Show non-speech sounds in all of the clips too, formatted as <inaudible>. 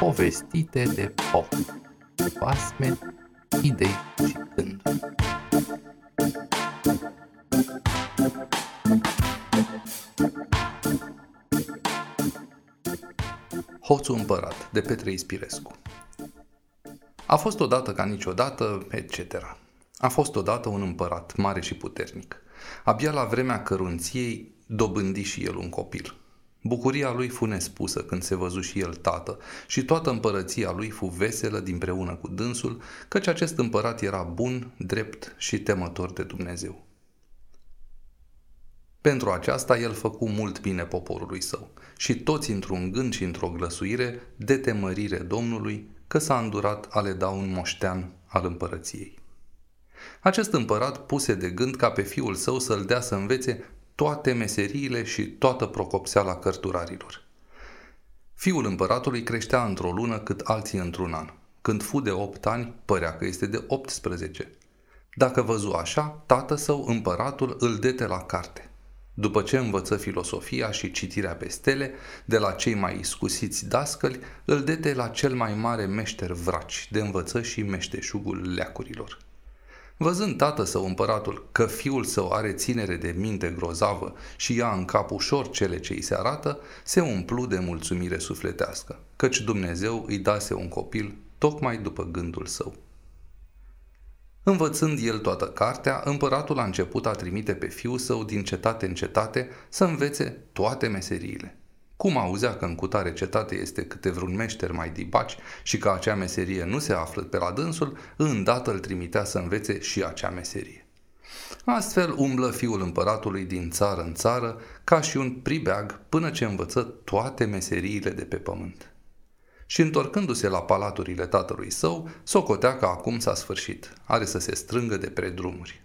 Povestite de pop Basme, idei și gânduri Hoțul împărat de Petre Ispirescu A fost odată ca niciodată, etc. A fost odată un împărat mare și puternic. Abia la vremea cărunției dobândi și el un copil. Bucuria lui fu nespusă când se văzu și el tată și toată împărăția lui fu veselă dinpreună cu dânsul, căci acest împărat era bun, drept și temător de Dumnezeu. Pentru aceasta el făcu mult bine poporului său și toți într-un gând și într-o glăsuire de temărire Domnului că s-a îndurat a le da un moștean al împărăției. Acest împărat puse de gând ca pe fiul său să-l dea să învețe toate meseriile și toată procopseala cărturarilor. Fiul împăratului creștea într-o lună cât alții într-un an. Când fu de opt ani, părea că este de 18. Dacă văzu așa, tată său, împăratul, îl dete la carte. După ce învăță filosofia și citirea pe stele, de la cei mai iscusiți dascăli, îl dete la cel mai mare meșter vraci, de învăță și meșteșugul leacurilor. Văzând tată său împăratul că fiul său are ținere de minte grozavă și ia în cap ușor cele ce îi se arată, se umplu de mulțumire sufletească, căci Dumnezeu îi dase un copil tocmai după gândul său. Învățând el toată cartea, împăratul a început a trimite pe fiul său din cetate în cetate să învețe toate meseriile. Cum auzea că în cutare cetate este câte vreun meșter mai dibaci și că acea meserie nu se află pe la dânsul, îndată îl trimitea să învețe și acea meserie. Astfel umblă fiul împăratului din țară în țară ca și un pribeag până ce învăță toate meseriile de pe pământ. Și întorcându-se la palaturile tatălui său, socotea că acum s-a sfârșit, are să se strângă de predrumuri.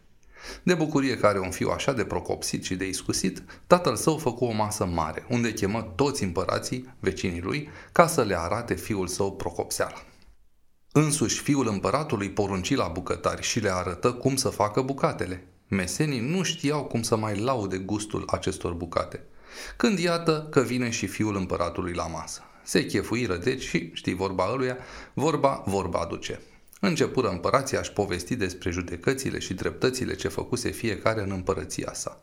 De bucurie că are un fiu așa de procopsit și de iscusit, tatăl său făcu o masă mare, unde chemă toți împărații, vecinii lui, ca să le arate fiul său procopseala. Însuși fiul împăratului porunci la bucătari și le arătă cum să facă bucatele. Mesenii nu știau cum să mai laude gustul acestor bucate. Când iată că vine și fiul împăratului la masă. Se chefuiră deci și, știi vorba ăluia, vorba vorba aduce. Începură împărații a-și povesti despre judecățile și dreptățile ce făcuse fiecare în împărăția sa.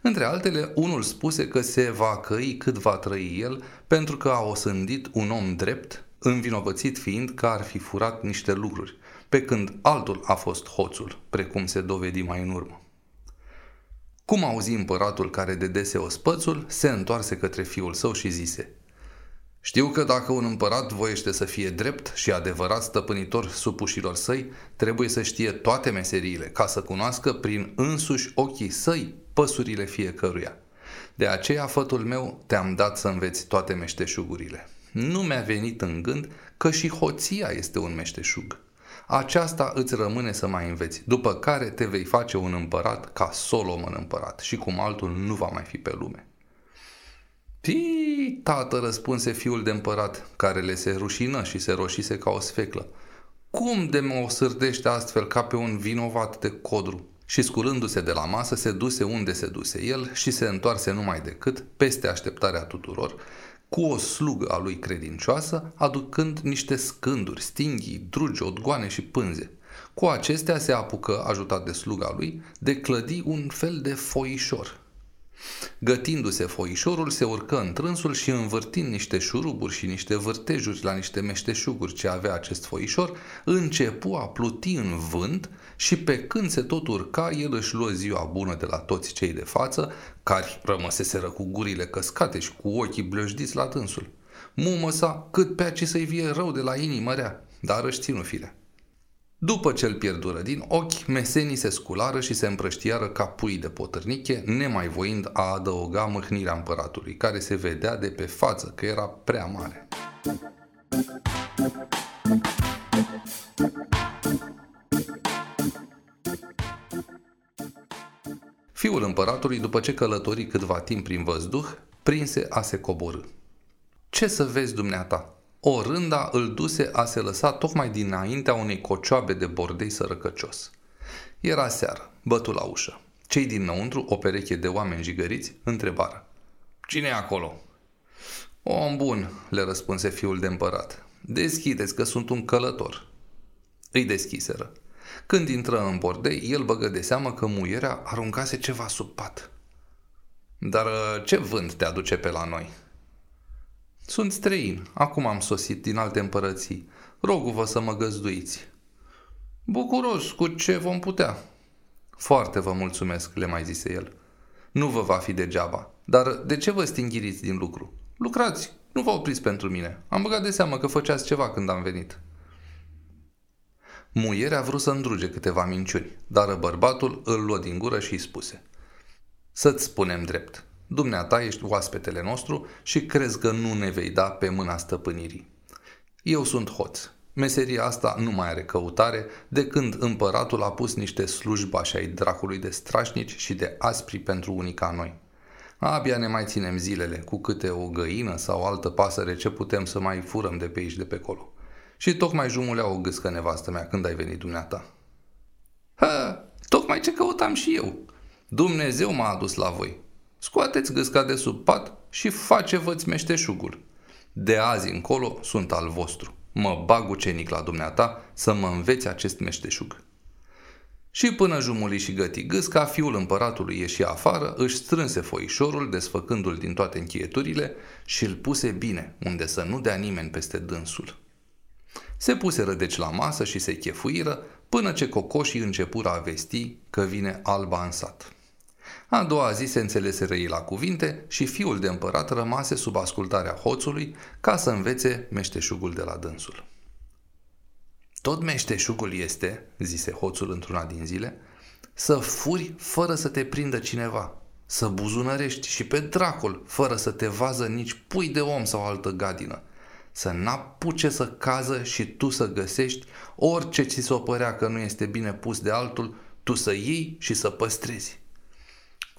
Între altele, unul spuse că se va căi cât va trăi el pentru că a osândit un om drept, învinovățit fiind că ar fi furat niște lucruri, pe când altul a fost hoțul, precum se dovedi mai în urmă. Cum auzi împăratul care dedese ospățul, se întoarse către fiul său și zise – știu că dacă un împărat voiește să fie drept și adevărat stăpânitor supușilor săi, trebuie să știe toate meseriile, ca să cunoască prin însuși ochii săi păsurile fiecăruia. De aceea, fătul meu, te-am dat să înveți toate meșteșugurile. Nu mi-a venit în gând că și hoția este un meșteșug. Aceasta îți rămâne să mai înveți, după care te vei face un împărat ca Solomon împărat și cum altul nu va mai fi pe lume. Tii, tată, răspunse fiul de împărat, care le se rușină și se roșise ca o sfeclă. Cum de mă osârdește astfel ca pe un vinovat de codru? Și sculându-se de la masă, se duse unde se duse el și se întoarse numai decât, peste așteptarea tuturor, cu o slugă a lui credincioasă, aducând niște scânduri, stinghii, drugi, odgoane și pânze. Cu acestea se apucă, ajutat de sluga lui, de clădi un fel de foișor, Gătindu-se foișorul, se urcă în trânsul și învârtind niște șuruburi și niște vârtejuri la niște meșteșuguri ce avea acest foișor, începu a pluti în vânt și pe când se tot urca, el își luă ziua bună de la toți cei de față, care rămăseseră cu gurile căscate și cu ochii blăjdiți la tânsul. Mumă sa, cât pe aci să-i vie rău de la inimă rea, dar își ținu firea. După ce îl pierdură din ochi, mesenii se sculară și se împrăștiară ca pui de potârniche, nemai voind a adăuga mâhnirea împăratului, care se vedea de pe față că era prea mare. Fiul împăratului, după ce călători câtva timp prin văzduh, prinse a se coborâ. Ce să vezi dumneata?" O rânda îl duse a se lăsa tocmai dinaintea unei cocioabe de bordei sărăcăcios. Era seară, bătu la ușă. Cei dinăuntru, o pereche de oameni jigăriți, întrebară. Cine e acolo? Om bun, le răspunse fiul de împărat. Deschideți că sunt un călător. Îi deschiseră. Când intră în bordei, el băgă de seamă că muierea aruncase ceva sub pat. Dar uh, ce vânt te aduce pe la noi? Sunt străin, acum am sosit din alte împărății. Rogu-vă să mă găzduiți. Bucuros, cu ce vom putea? Foarte vă mulțumesc, le mai zise el. Nu vă va fi degeaba. Dar de ce vă stinghiriți din lucru? Lucrați, nu vă opriți pentru mine. Am băgat de seamă că făceați ceva când am venit. Muierea a vrut să îndruge câteva minciuni, dar bărbatul îl luă din gură și îi spuse Să-ți spunem drept, dumneata ești oaspetele nostru și crezi că nu ne vei da pe mâna stăpânirii. Eu sunt hoț. Meseria asta nu mai are căutare de când împăratul a pus niște slujbași ai dracului de strașnici și de aspri pentru unii ca noi. Abia ne mai ținem zilele cu câte o găină sau altă pasăre ce putem să mai furăm de pe aici de pe acolo. Și tocmai jumulea o gâscă nevastă mea când ai venit dumneata. Ha, tocmai ce căutam și eu. Dumnezeu m-a adus la voi. Scoateți gâsca de sub pat și face-vă-ți meșteșugul. De azi încolo sunt al vostru. Mă bag ucenic la dumneata să mă înveți acest meșteșug. Și până jumuli și găti gâsca, fiul împăratului ieși afară, își strânse foișorul, desfăcându-l din toate închieturile și îl puse bine, unde să nu dea nimeni peste dânsul. Se puse deci la masă și se chefuiră, până ce cocoșii începură a vesti că vine alba în sat. A doua zi se înțeleseră ei la cuvinte și fiul de împărat rămase sub ascultarea hoțului ca să învețe meșteșugul de la dânsul. Tot meșteșugul este, zise hoțul într-una din zile, să furi fără să te prindă cineva, să buzunărești și pe dracul fără să te vază nici pui de om sau altă gadină, să n-apuce să cază și tu să găsești orice ți se părea că nu este bine pus de altul, tu să iei și să păstrezi.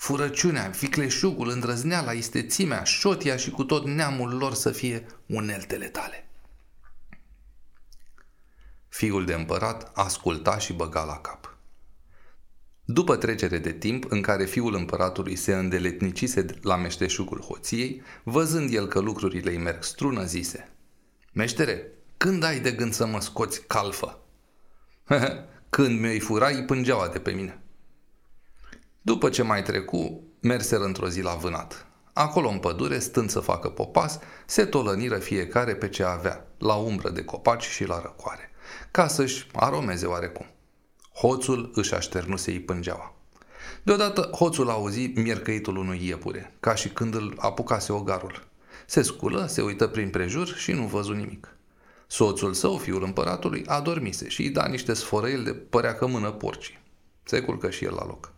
Furăciunea, vicleșugul, îndrăzneala, istețimea, șotia și cu tot neamul lor să fie uneltele tale. Fiul de împărat asculta și băga la cap. După trecere de timp în care fiul împăratului se îndeletnicise la meșteșugul hoției, văzând el că lucrurile îi merg strună, zise Meștere, când ai de gând să mă scoți calfă? <laughs> când mi-o furai pângeaua de pe mine. După ce mai trecu, merseră într-o zi la vânat. Acolo în pădure, stând să facă popas, se tolăniră fiecare pe ce avea, la umbră de copaci și la răcoare ca să-și aromeze oarecum. Hoțul își așternuse ei pângeaua. Deodată hoțul auzi miercăitul unui iepure, ca și când îl apucase ogarul. Se sculă, se uită prin prejur și nu văzu nimic. Soțul său, fiul împăratului, adormise și îi da niște sforăieli de părea că mână porcii. Se culcă și el la loc.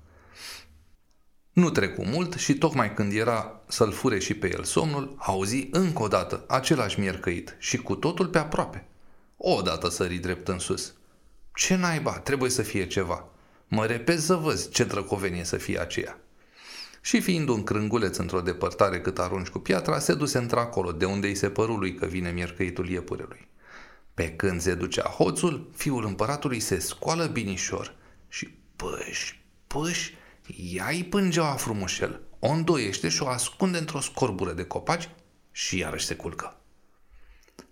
Nu trecu mult și tocmai când era să-l fure și pe el somnul, auzi încă o dată același miercăit și cu totul pe aproape – Odată sări drept în sus. Ce naiba, trebuie să fie ceva. Mă repet să văd ce drăcovenie să fie aceea. Și fiind un crânguleț într-o depărtare cât arunci cu piatra, se duse într-acolo, de unde îi se păru lui că vine miercăitul iepurelui. Pe când se ducea hoțul, fiul împăratului se scoală binișor și păș, păș, ia-i pângeaua frumușel, o îndoiește și o ascunde într-o scorbură de copaci și iarăși se culcă.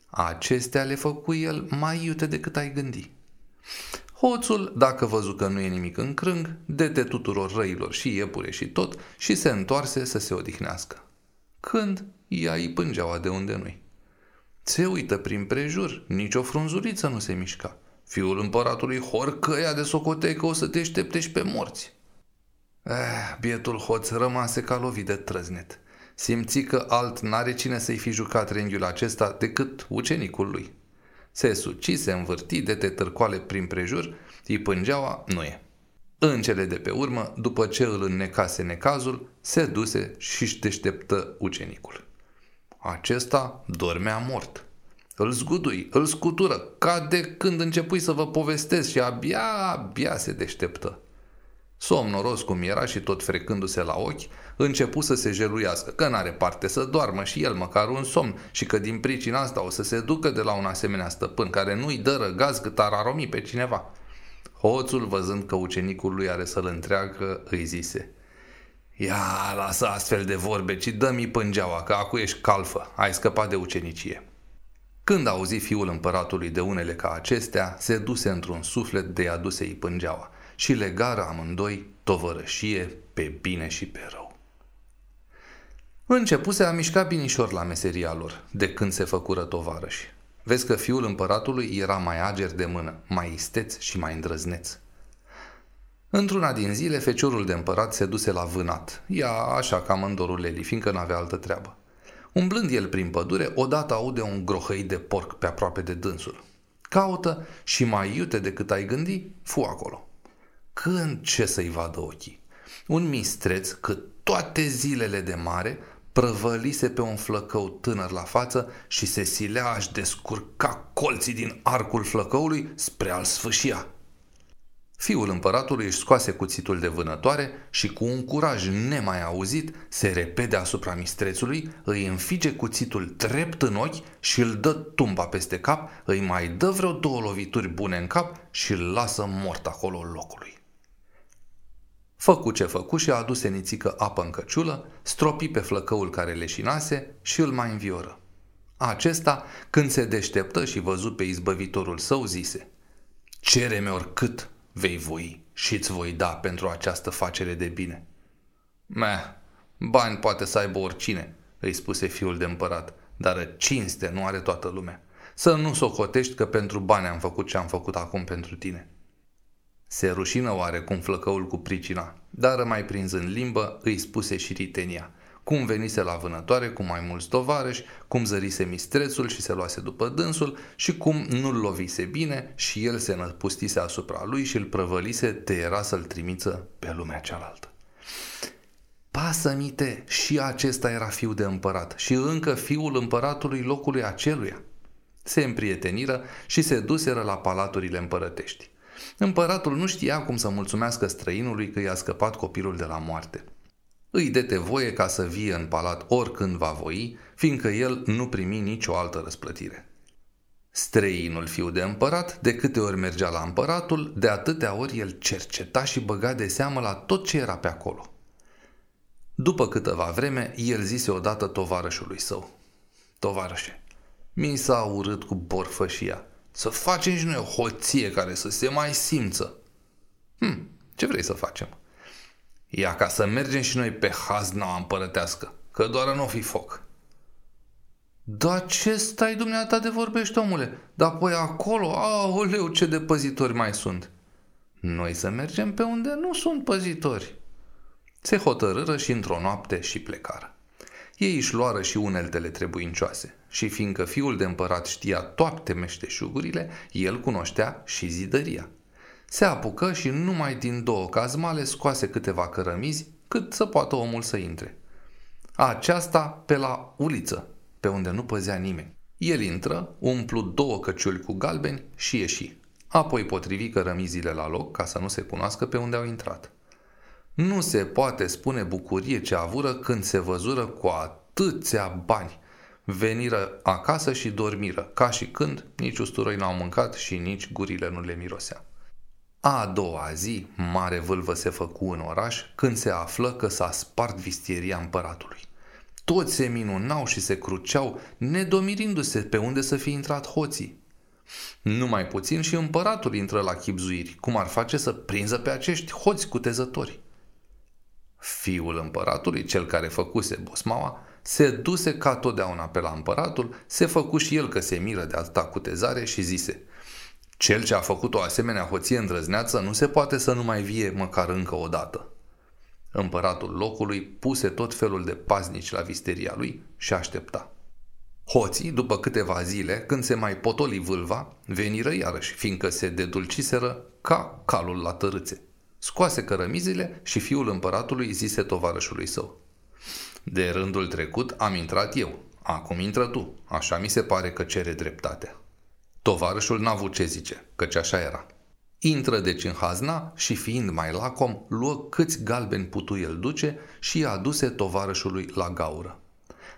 Acestea le făcu el mai iute decât ai gândi. Hoțul, dacă văzu că nu e nimic în crâng, dete tuturor răilor și iepure și tot și se întoarse să se odihnească. Când ea îi pângeaua de unde nu-i. Se uită prin prejur, nici o frunzuliță nu se mișca. Fiul împăratului horcăia de socotecă o să te aștepte pe morți. Eh, bietul hoț rămase ca lovit de trăznet simți că alt n-are cine să-i fi jucat renghiul acesta decât ucenicul lui. Se suci, se învârti de te târcoale prin prejur, îi pângeaua, nu e. În cele de pe urmă, după ce îl înnecase necazul, se duse și-și deșteptă ucenicul. Acesta dormea mort. Îl zgudui, îl scutură, ca de când începui să vă povestesc și abia, abia se deșteptă. Somnoros cum era și tot frecându-se la ochi, începu să se jeluiască, că n-are parte să doarmă și el măcar un somn și că din pricina asta o să se ducă de la un asemenea stăpân care nu-i dă răgaz cât ar aromi pe cineva. Hoțul, văzând că ucenicul lui are să-l întreagă, îi zise Ia, lasă astfel de vorbe, ci dă-mi pângeaua, că acu ești calfă, ai scăpat de ucenicie. Când auzi fiul împăratului de unele ca acestea, se duse într-un suflet de aduse-i pângeaua și legară amândoi tovărășie pe bine și pe rău. Începuse a mișca binișor la meseria lor, de când se făcură tovarăși. Vezi că fiul împăratului era mai ager de mână, mai isteț și mai îndrăzneț. Într-una din zile, feciorul de împărat se duse la vânat, ea așa ca mândorul Leli, fiindcă n-avea altă treabă. Umblând el prin pădure, odată aude un grohăi de porc pe aproape de dânsul. Caută și mai iute decât ai gândi, fu acolo. Când ce să-i vadă ochii? Un mistreț cât toate zilele de mare prăvălise pe un flăcău tânăr la față și se silea aș descurca colții din arcul flăcăului spre al sfâșia. Fiul împăratului își scoase cuțitul de vânătoare și cu un curaj nemai auzit se repede asupra mistrețului, îi înfige cuțitul trept în ochi și îl dă tumba peste cap, îi mai dă vreo două lovituri bune în cap și îl lasă mort acolo locului. Făcu ce făcu și a adus nițică apă în căciulă, stropi pe flăcăul care leșinase și îl mai învioră. Acesta, când se deșteptă și văzut pe izbăvitorul său, zise Cere-mi oricât vei voi și îți voi da pentru această facere de bine. Meh, bani poate să aibă oricine, îi spuse fiul de împărat, dar cinste nu are toată lumea. Să nu socotești că pentru bani am făcut ce am făcut acum pentru tine. Se rușină oarecum flăcăul cu pricina, dar mai prinzând limbă, îi spuse și ritenia – cum venise la vânătoare cu mai mulți tovarăși, cum zărise mistrețul și se luase după dânsul și cum nu-l lovise bine și el se năpustise asupra lui și îl prăvălise de era să-l trimiță pe lumea cealaltă. Pasă-mite, și acesta era fiu de împărat și încă fiul împăratului locului aceluia. Se împrieteniră și se duseră la palaturile împărătești. Împăratul nu știa cum să mulțumească străinului că i-a scăpat copilul de la moarte îi dete voie ca să vie în palat oricând va voi, fiindcă el nu primi nicio altă răsplătire. Străinul fiu de împărat, de câte ori mergea la împăratul, de atâtea ori el cerceta și băga de seamă la tot ce era pe acolo. După câteva vreme, el zise odată tovarășului său. Tovarășe, mi s-a urât cu borfășia. Să facem și noi o hoție care să se mai simță. Hm, ce vrei să facem? Ia ca să mergem și noi pe hazna împărătească, că doar nu fi foc. Da ce stai dumneata de vorbești, omule? Dar apoi acolo, aoleu, ce de păzitori mai sunt. Noi să mergem pe unde nu sunt păzitori. Se hotărâră și într-o noapte și plecară. Ei își luară și uneltele trebuincioase și fiindcă fiul de împărat știa toate meșteșugurile, el cunoștea și zidăria. Se apucă și numai din două cazmale scoase câteva cărămizi cât să poată omul să intre. Aceasta pe la uliță, pe unde nu păzea nimeni. El intră, umplu două căciuli cu galbeni și ieși. Apoi potrivi cărămizile la loc ca să nu se cunoască pe unde au intrat. Nu se poate spune bucurie ce avură când se văzură cu atâția bani. Veniră acasă și dormiră, ca și când nici usturoi n-au mâncat și nici gurile nu le mirosea. A doua zi, mare vâlvă se făcu în oraș când se află că s-a spart vistieria împăratului. Toți se minunau și se cruceau, nedomirindu-se pe unde să fie intrat hoții. Numai puțin și împăratul intră la chipzuiri, cum ar face să prinză pe acești hoți cutezători. Fiul împăratului, cel care făcuse bosmaua, se duse ca totdeauna pe la împăratul, se făcu și el că se miră de atâta cutezare și zise – cel ce a făcut o asemenea hoție îndrăzneață nu se poate să nu mai vie măcar încă o dată. Împăratul locului puse tot felul de paznici la visteria lui și aștepta. Hoții, după câteva zile, când se mai potoli vâlva, veniră iarăși, fiindcă se dedulciseră ca calul la tărâțe. Scoase cărămizile și fiul împăratului zise tovarășului său. De rândul trecut am intrat eu, acum intră tu, așa mi se pare că cere dreptatea. Tovarășul n-a avut ce zice, căci așa era. Intră deci în hazna și fiind mai lacom, luă câți galbeni putu el duce și i-a aduse tovarășului la gaură.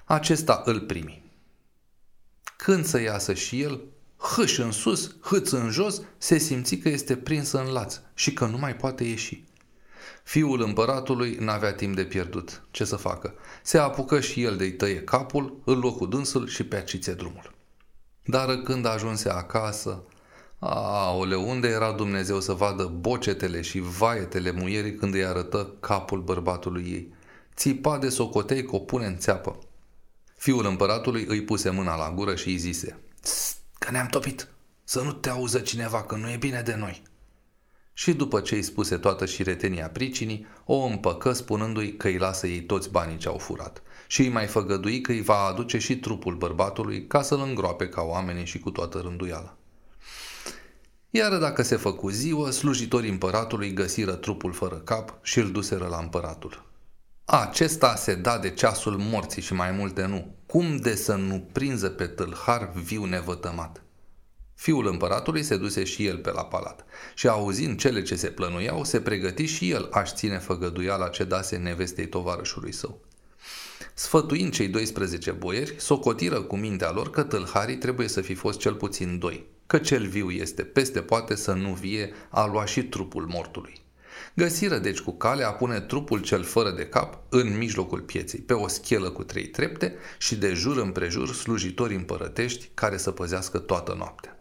Acesta îl primi. Când să iasă și el, hâș în sus, hâț în jos, se simți că este prins în laț și că nu mai poate ieși. Fiul împăratului n-avea timp de pierdut. Ce să facă? Se apucă și el de-i tăie capul, îl luă cu dânsul și pe acițe drumul. Dar când ajunse acasă, aole, unde era Dumnezeu să vadă bocetele și vaietele muierii când îi arătă capul bărbatului ei? Țipa de socotei că o pune în țeapă. Fiul împăratului îi puse mâna la gură și îi zise, că ne-am topit, să nu te auză cineva că nu e bine de noi și după ce îi spuse toată și retenia pricinii, o împăcă spunându-i că îi lasă ei toți banii ce au furat și îi mai făgădui că îi va aduce și trupul bărbatului ca să-l îngroape ca oamenii și cu toată rânduiala. Iar dacă se făcu ziua, slujitorii împăratului găsiră trupul fără cap și îl duseră la împăratul. Acesta se da de ceasul morții și mai multe nu. Cum de să nu prinză pe tâlhar viu nevătămat? Fiul împăratului se duse și el pe la palat și auzind cele ce se plănuiau, se pregăti și el aș ține făgăduiala ce dase nevestei tovarășului său. Sfătuind cei 12 boieri, socotiră cu mintea lor că tâlharii trebuie să fi fost cel puțin doi, că cel viu este peste poate să nu vie a lua și trupul mortului. Găsiră deci cu cale a pune trupul cel fără de cap în mijlocul pieței, pe o schelă cu trei trepte și de jur împrejur slujitori împărătești care să păzească toată noaptea.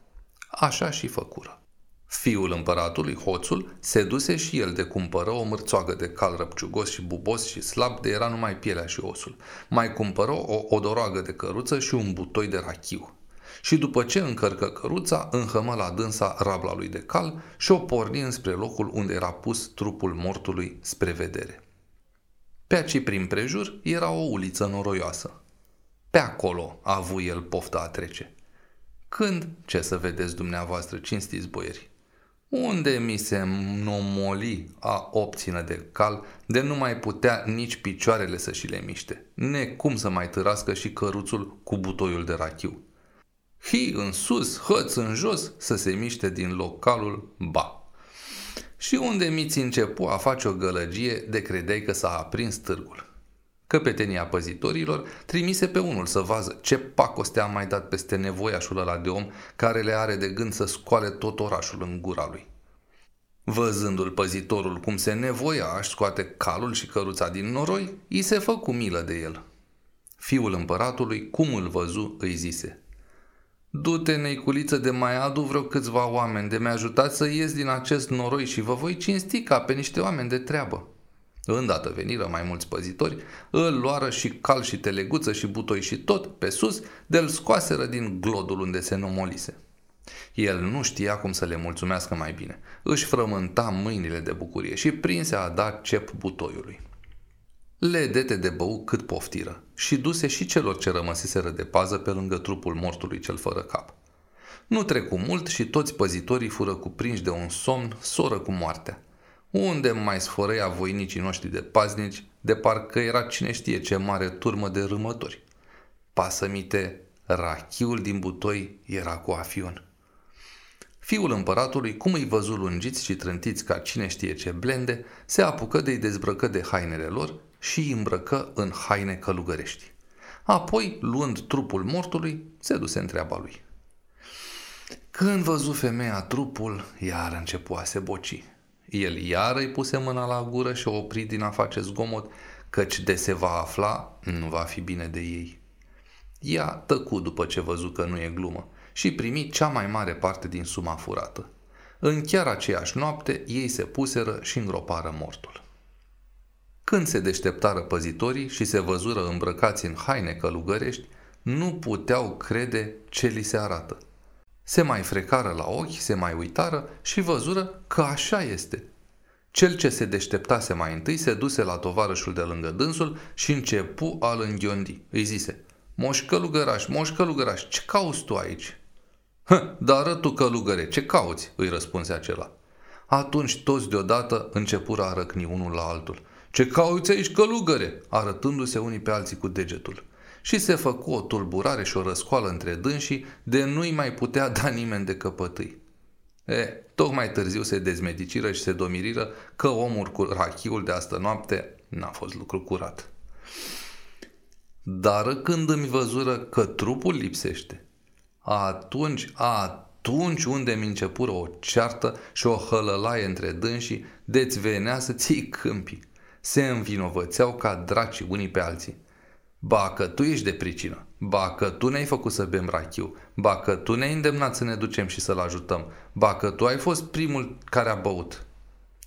Așa și făcură. Fiul împăratului, hoțul, se duse și el de cumpără o mârțoagă de cal răpciugos și bubos și slab de era numai pielea și osul. Mai cumpără o odoroagă de căruță și un butoi de rachiu. Și după ce încărcă căruța, înhămă la dânsa rabla lui de cal și o porni înspre locul unde era pus trupul mortului spre vedere. Pe aici, prin prejur, era o uliță noroioasă. Pe acolo a avut el pofta a trece. Când? Ce să vedeți dumneavoastră, cinstiți boieri? Unde mi se nomoli a obțină de cal, de nu mai putea nici picioarele să și le miște, necum să mai târască și căruțul cu butoiul de rachiu. Hi în sus, hăț în jos, să se miște din localul, ba. Și unde miți începu a face o gălăgie de credeai că s-a aprins târgul. Căpetenia păzitorilor trimise pe unul să vază ce pacoste a mai dat peste nevoiașul ăla de om care le are de gând să scoale tot orașul în gura lui. Văzându-l păzitorul cum se nevoia aș scoate calul și căruța din noroi, îi se fă cu milă de el. Fiul împăratului, cum îl văzu, îi zise Du-te, neiculiță, de mai adu vreo câțiva oameni de mi-a să ies din acest noroi și vă voi cinsti ca pe niște oameni de treabă. Îndată veniră mai mulți păzitori, îl luară și cal și teleguță și butoi și tot, pe sus, de-l scoaseră din glodul unde se nomolise. El nu știa cum să le mulțumească mai bine. Își frământa mâinile de bucurie și prinse a da cep butoiului. Le dete de bău cât poftiră și duse și celor ce rămăsiseră de pază pe lângă trupul mortului cel fără cap. Nu trecu mult și toți păzitorii fură cuprinși de un somn soră cu moartea unde mai sfărăia voinicii noștri de paznici, de parcă era cine știe ce mare turmă de râmători. Pasămite, rachiul din butoi era cu afion. Fiul împăratului, cum îi văzu lungiți și trântiți ca cine știe ce blende, se apucă de-i dezbrăcă de hainele lor și îi îmbrăcă în haine călugărești. Apoi, luând trupul mortului, se duse în treaba lui. Când văzu femeia trupul, iar începu a se boci. El iar îi puse mâna la gură și o opri din a face zgomot, căci de se va afla, nu va fi bine de ei. Ea tăcu după ce văzu că nu e glumă și primi cea mai mare parte din suma furată. În chiar aceeași noapte, ei se puseră și îngropară mortul. Când se deșteptară păzitorii și se văzură îmbrăcați în haine călugărești, nu puteau crede ce li se arată – se mai frecară la ochi, se mai uitară și văzură că așa este. Cel ce se deșteptase mai întâi se duse la tovarășul de lângă dânsul și începu a-l înghiondi. Îi zise, Moș călugăraș, moș călugăraș, ce cauți tu aici? Hă, dar tu călugăre, ce cauți? îi răspunse acela. Atunci toți deodată începură a răcni unul la altul. Ce cauți aici, călugăre? arătându-se unii pe alții cu degetul și se făcu o tulburare și o răscoală între dânsii de nu-i mai putea da nimeni de căpătâi. E, tocmai târziu se dezmediciră și se domiriră că omul cu rachiul de astă noapte n-a fost lucru curat. Dar când îmi văzură că trupul lipsește, atunci a atunci unde mi începură o ceartă și o hălălaie între dânsii, de-ți venea să ții câmpii. Se învinovățeau ca draci unii pe alții. Ba că tu ești de pricină, ba că tu ne-ai făcut să bem rachiu, ba că tu ne-ai îndemnat să ne ducem și să-l ajutăm, ba că tu ai fost primul care a băut.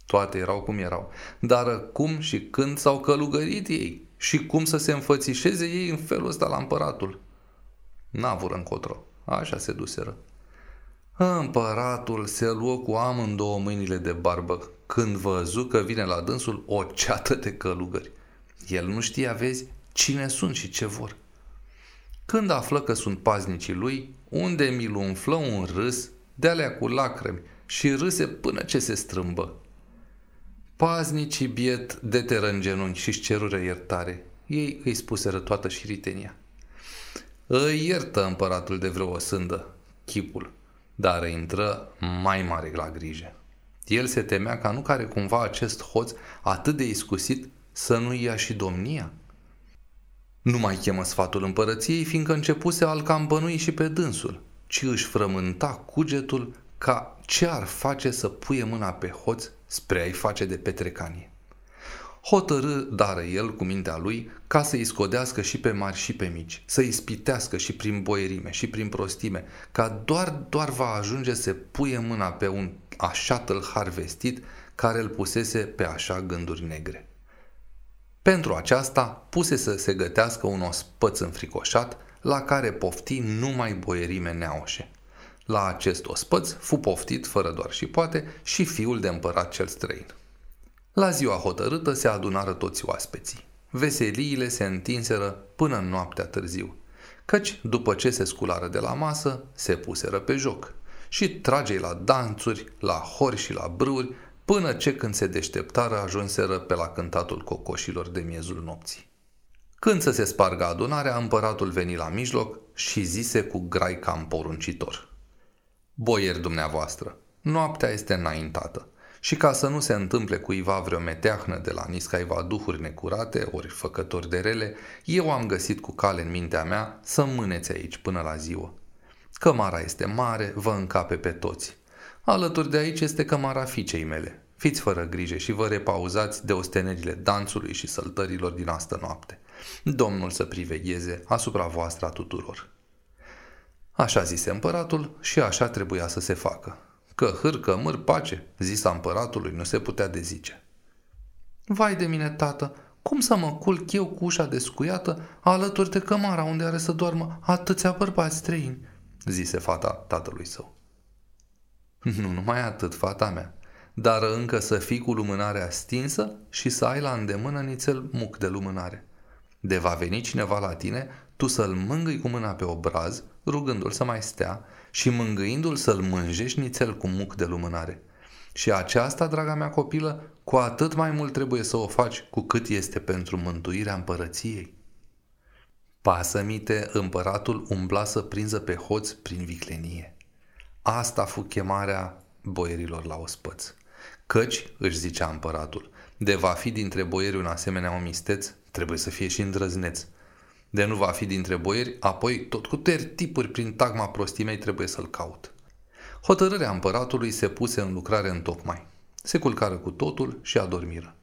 Toate erau cum erau, dar cum și când s-au călugărit ei și cum să se înfățișeze ei în felul ăsta la împăratul. N-avură încotro, așa se duseră. Împăratul se luă cu amândouă mâinile de barbă când văzu că vine la dânsul o ceată de călugări. El nu știa, vezi, cine sunt și ce vor. Când află că sunt paznicii lui, unde mi-l umflă un râs, de alea cu lacrimi și râse până ce se strâmbă. Paznicii biet deteră în genunchi și-și cerură iertare. Ei îi spuseră toată șiritenia. Îi iertă împăratul de vreo o sândă, chipul, dar intră mai mare la grijă. El se temea ca nu care cumva acest hoț atât de iscusit să nu ia și domnia. Nu mai chemă sfatul împărăției, fiindcă începuse al cam bănui și pe dânsul, ci își frământa cugetul ca ce ar face să puie mâna pe hoț spre a-i face de petrecanie. Hotărâ, dară el cu mintea lui, ca să-i scodească și pe mari și pe mici, să-i spitească și prin boierime și prin prostime, ca doar, doar va ajunge să puie mâna pe un așa tâlhar vestit care îl pusese pe așa gânduri negre. Pentru aceasta puse să se gătească un ospăț înfricoșat, la care pofti numai boierime neaușe. La acest ospăț fu poftit, fără doar și poate, și fiul de împărat cel străin. La ziua hotărâtă se adunară toți oaspeții. Veseliile se întinseră până în noaptea târziu, căci după ce se sculară de la masă, se puseră pe joc și tragei la danțuri, la hori și la brâuri, până ce când se deșteptară ajunseră pe la cântatul cocoșilor de miezul nopții. Când să se spargă adunarea, împăratul veni la mijloc și zise cu grai cam poruncitor. Boieri dumneavoastră, noaptea este înaintată și ca să nu se întâmple cuiva vreo meteahnă de la niscaiva duhuri necurate ori făcători de rele, eu am găsit cu cale în mintea mea să mâneți aici până la ziua. Cămara este mare, vă încape pe toți. Alături de aici este cămara fiicei mele. Fiți fără grijă și vă repauzați de ostenerile dansului și săltărilor din astă noapte. Domnul să privegheze asupra voastră a tuturor. Așa zise împăratul și așa trebuia să se facă. Că hârcă, măr, pace, zisa împăratului, nu se putea dezice. Vai de mine, tată, cum să mă culc eu cu ușa descuiată alături de cămara unde are să doarmă atâția bărbați străini? Zise fata tatălui său. <laughs> Nu numai atât, fata mea, dar încă să fii cu lumânarea stinsă și să ai la îndemână nițel muc de lumânare. De va veni cineva la tine, tu să-l mângâi cu mâna pe obraz, rugându-l să mai stea și mângâindu-l să-l mânjești nițel cu muc de lumânare. Și aceasta, draga mea copilă, cu atât mai mult trebuie să o faci cu cât este pentru mântuirea împărăției. Pasămite, împăratul umbla să prinză pe hoț prin viclenie. Asta fu chemarea boierilor la ospăț. Căci, își zicea împăratul, de va fi dintre boieri un asemenea omisteț, trebuie să fie și îndrăzneț. De nu va fi dintre boieri, apoi tot cu tipuri prin tagma prostimei trebuie să-l caut. Hotărârea împăratului se puse în lucrare în tocmai. Se culcară cu totul și adormiră.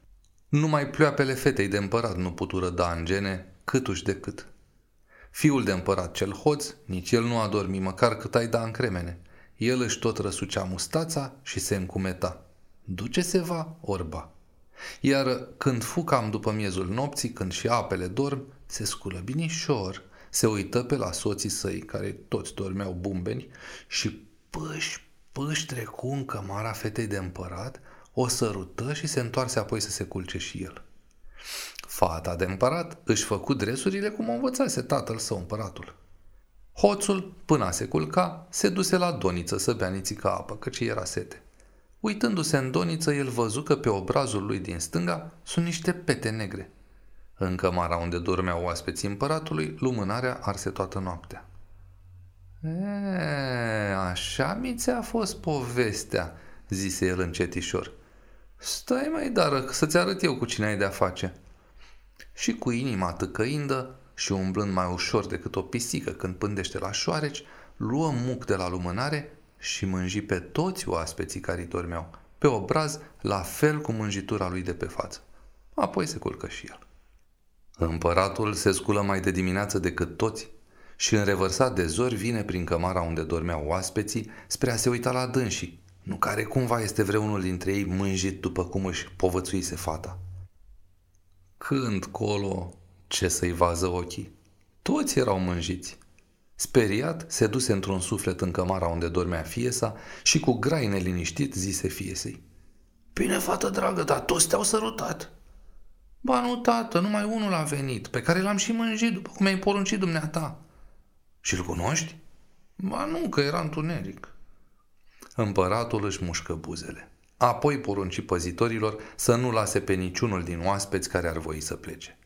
Numai ploapele fetei de împărat nu putură da în gene câtuși de cât. Fiul de împărat cel hoț, nici el nu a dormit măcar cât ai da în cremene. El își tot răsucea mustața și se încumeta. Duce-se va, orba. Iar când fu cam după miezul nopții, când și apele dorm, se sculă binișor, se uită pe la soții săi, care toți dormeau bumbeni, și pâși, pâși trecu în cămara fetei de împărat, o sărută și se întoarse apoi să se culce și el. Fata de împărat își făcu dresurile cum o învățase tatăl său împăratul. Hoțul, până se culca, se duse la doniță să bea nițică apă, căci era sete. Uitându-se în doniță, el văzu că pe obrazul lui din stânga sunt niște pete negre. În cămara unde dormeau oaspeții împăratului, lumânarea arse toată noaptea. E, așa mi ți-a fost povestea, zise el încetișor. Stai mai dară, să-ți arăt eu cu cine ai de-a face. Și cu inima tăcăindă și umblând mai ușor decât o pisică când pândește la șoareci, luă muc de la lumânare și mânji pe toți oaspeții care dormeau, pe obraz, la fel cu mânjitura lui de pe față. Apoi se culcă și el. Împăratul se sculă mai de dimineață decât toți și în revărsat de zori vine prin cămara unde dormeau oaspeții spre a se uita la dânsii, nu care cumva este vreunul dintre ei mânjit după cum își povățuise fata. Când colo, ce să-i vază ochii? Toți erau mânjiți. Speriat, se duse într-un suflet în cămara unde dormea fiesa și cu grai neliniștit zise fiesei. Bine, fată dragă, dar toți te-au sărutat. Ba nu, tată, numai unul a venit, pe care l-am și mânjit, după cum ai poruncit dumneata. Și-l cunoști? Ba nu, că era întuneric. Împăratul își mușcă buzele. Apoi porunci păzitorilor să nu lase pe niciunul din oaspeți care ar voi să plece.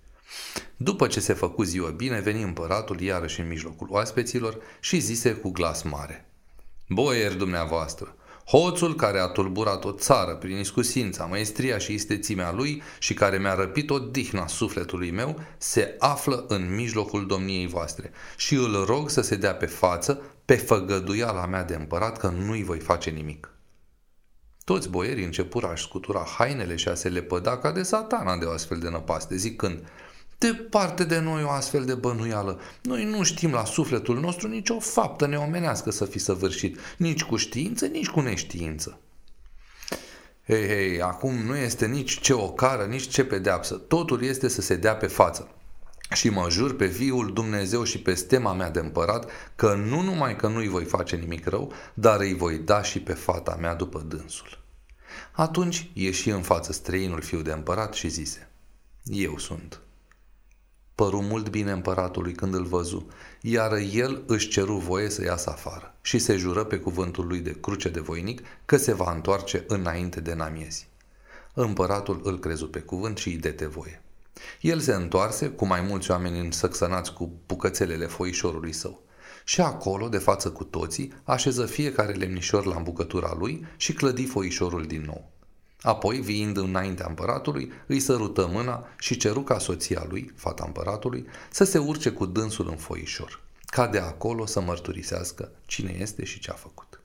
După ce se făcu ziua bine, veni împăratul iarăși în mijlocul oaspeților și zise cu glas mare. Boieri dumneavoastră, hoțul care a tulburat o țară prin iscusința, maestria și istețimea lui și care mi-a răpit o dihna sufletului meu, se află în mijlocul domniei voastre și îl rog să se dea pe față pe făgăduiala mea de împărat că nu-i voi face nimic. Toți boierii începură a scutura hainele și a se lepăda ca de satana de o astfel de năpaste, zicând – Departe de noi o astfel de bănuială. Noi nu știm la sufletul nostru nicio faptă neomenească să fi săvârșit, nici cu știință, nici cu neștiință. Hei, hei, acum nu este nici ce ocară, nici ce pedeapsă. Totul este să se dea pe față. Și mă jur pe viul Dumnezeu și pe stema mea de împărat că nu numai că nu-i voi face nimic rău, dar îi voi da și pe fata mea după dânsul. Atunci ieși în față străinul fiu de împărat și zise, Eu sunt. Păru mult bine împăratului când îl văzu, iar el își ceru voie să iasă afară și se jură pe cuvântul lui de cruce de voinic că se va întoarce înainte de namiezi. Împăratul îl crezu pe cuvânt și îi dete voie. El se întoarse cu mai mulți oameni însăxănați cu bucățelele foișorului său. Și acolo, de față cu toții, așeză fiecare lemnișor la îmbucătura lui și clădi foișorul din nou. Apoi, viind înaintea împăratului, îi sărută mâna și ceru ca soția lui, fata împăratului, să se urce cu dânsul în foișor, ca de acolo să mărturisească cine este și ce a făcut.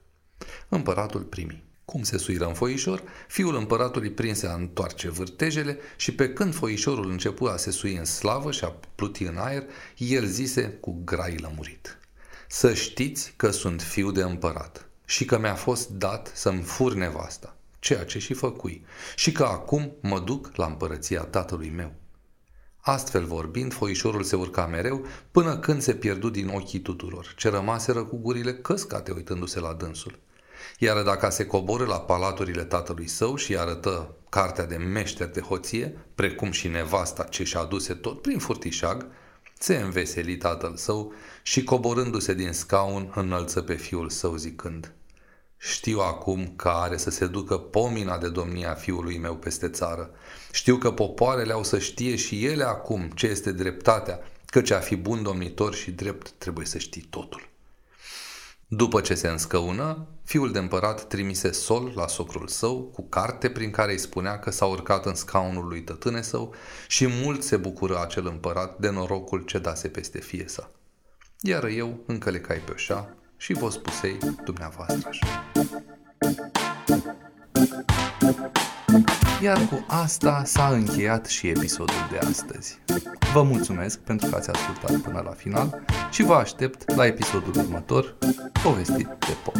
Împăratul primi. Cum se suiră în foișor, fiul împăratului prinse a întoarce vârtejele și pe când foișorul începu a se sui în slavă și a pluti în aer, el zise cu grai lămurit. Să știți că sunt fiu de împărat și că mi-a fost dat să-mi fur nevasta ceea ce și făcui, și că acum mă duc la împărăția tatălui meu. Astfel vorbind, foișorul se urca mereu până când se pierdu din ochii tuturor, ce rămaseră cu gurile căscate uitându-se la dânsul. Iar dacă se coboră la palaturile tatălui său și arătă cartea de meșter de hoție, precum și nevasta ce și-a aduse tot prin furtișag, se înveseli tatăl său și coborându-se din scaun înălță pe fiul său zicând – știu acum că are să se ducă pomina de domnia fiului meu peste țară. Știu că popoarele au să știe și ele acum ce este dreptatea, căci a fi bun domnitor și drept trebuie să știi totul. După ce se înscăună, fiul de împărat trimise sol la socrul său cu carte prin care îi spunea că s-a urcat în scaunul lui tătâne său și mult se bucură acel împărat de norocul ce dase peste fie sa. Iar eu încălecai pe oșa și vă spusei dumneavoastră așa. Iar cu asta s-a încheiat și episodul de astăzi. Vă mulțumesc pentru că ați ascultat până la final și vă aștept la episodul următor, povestit de pop.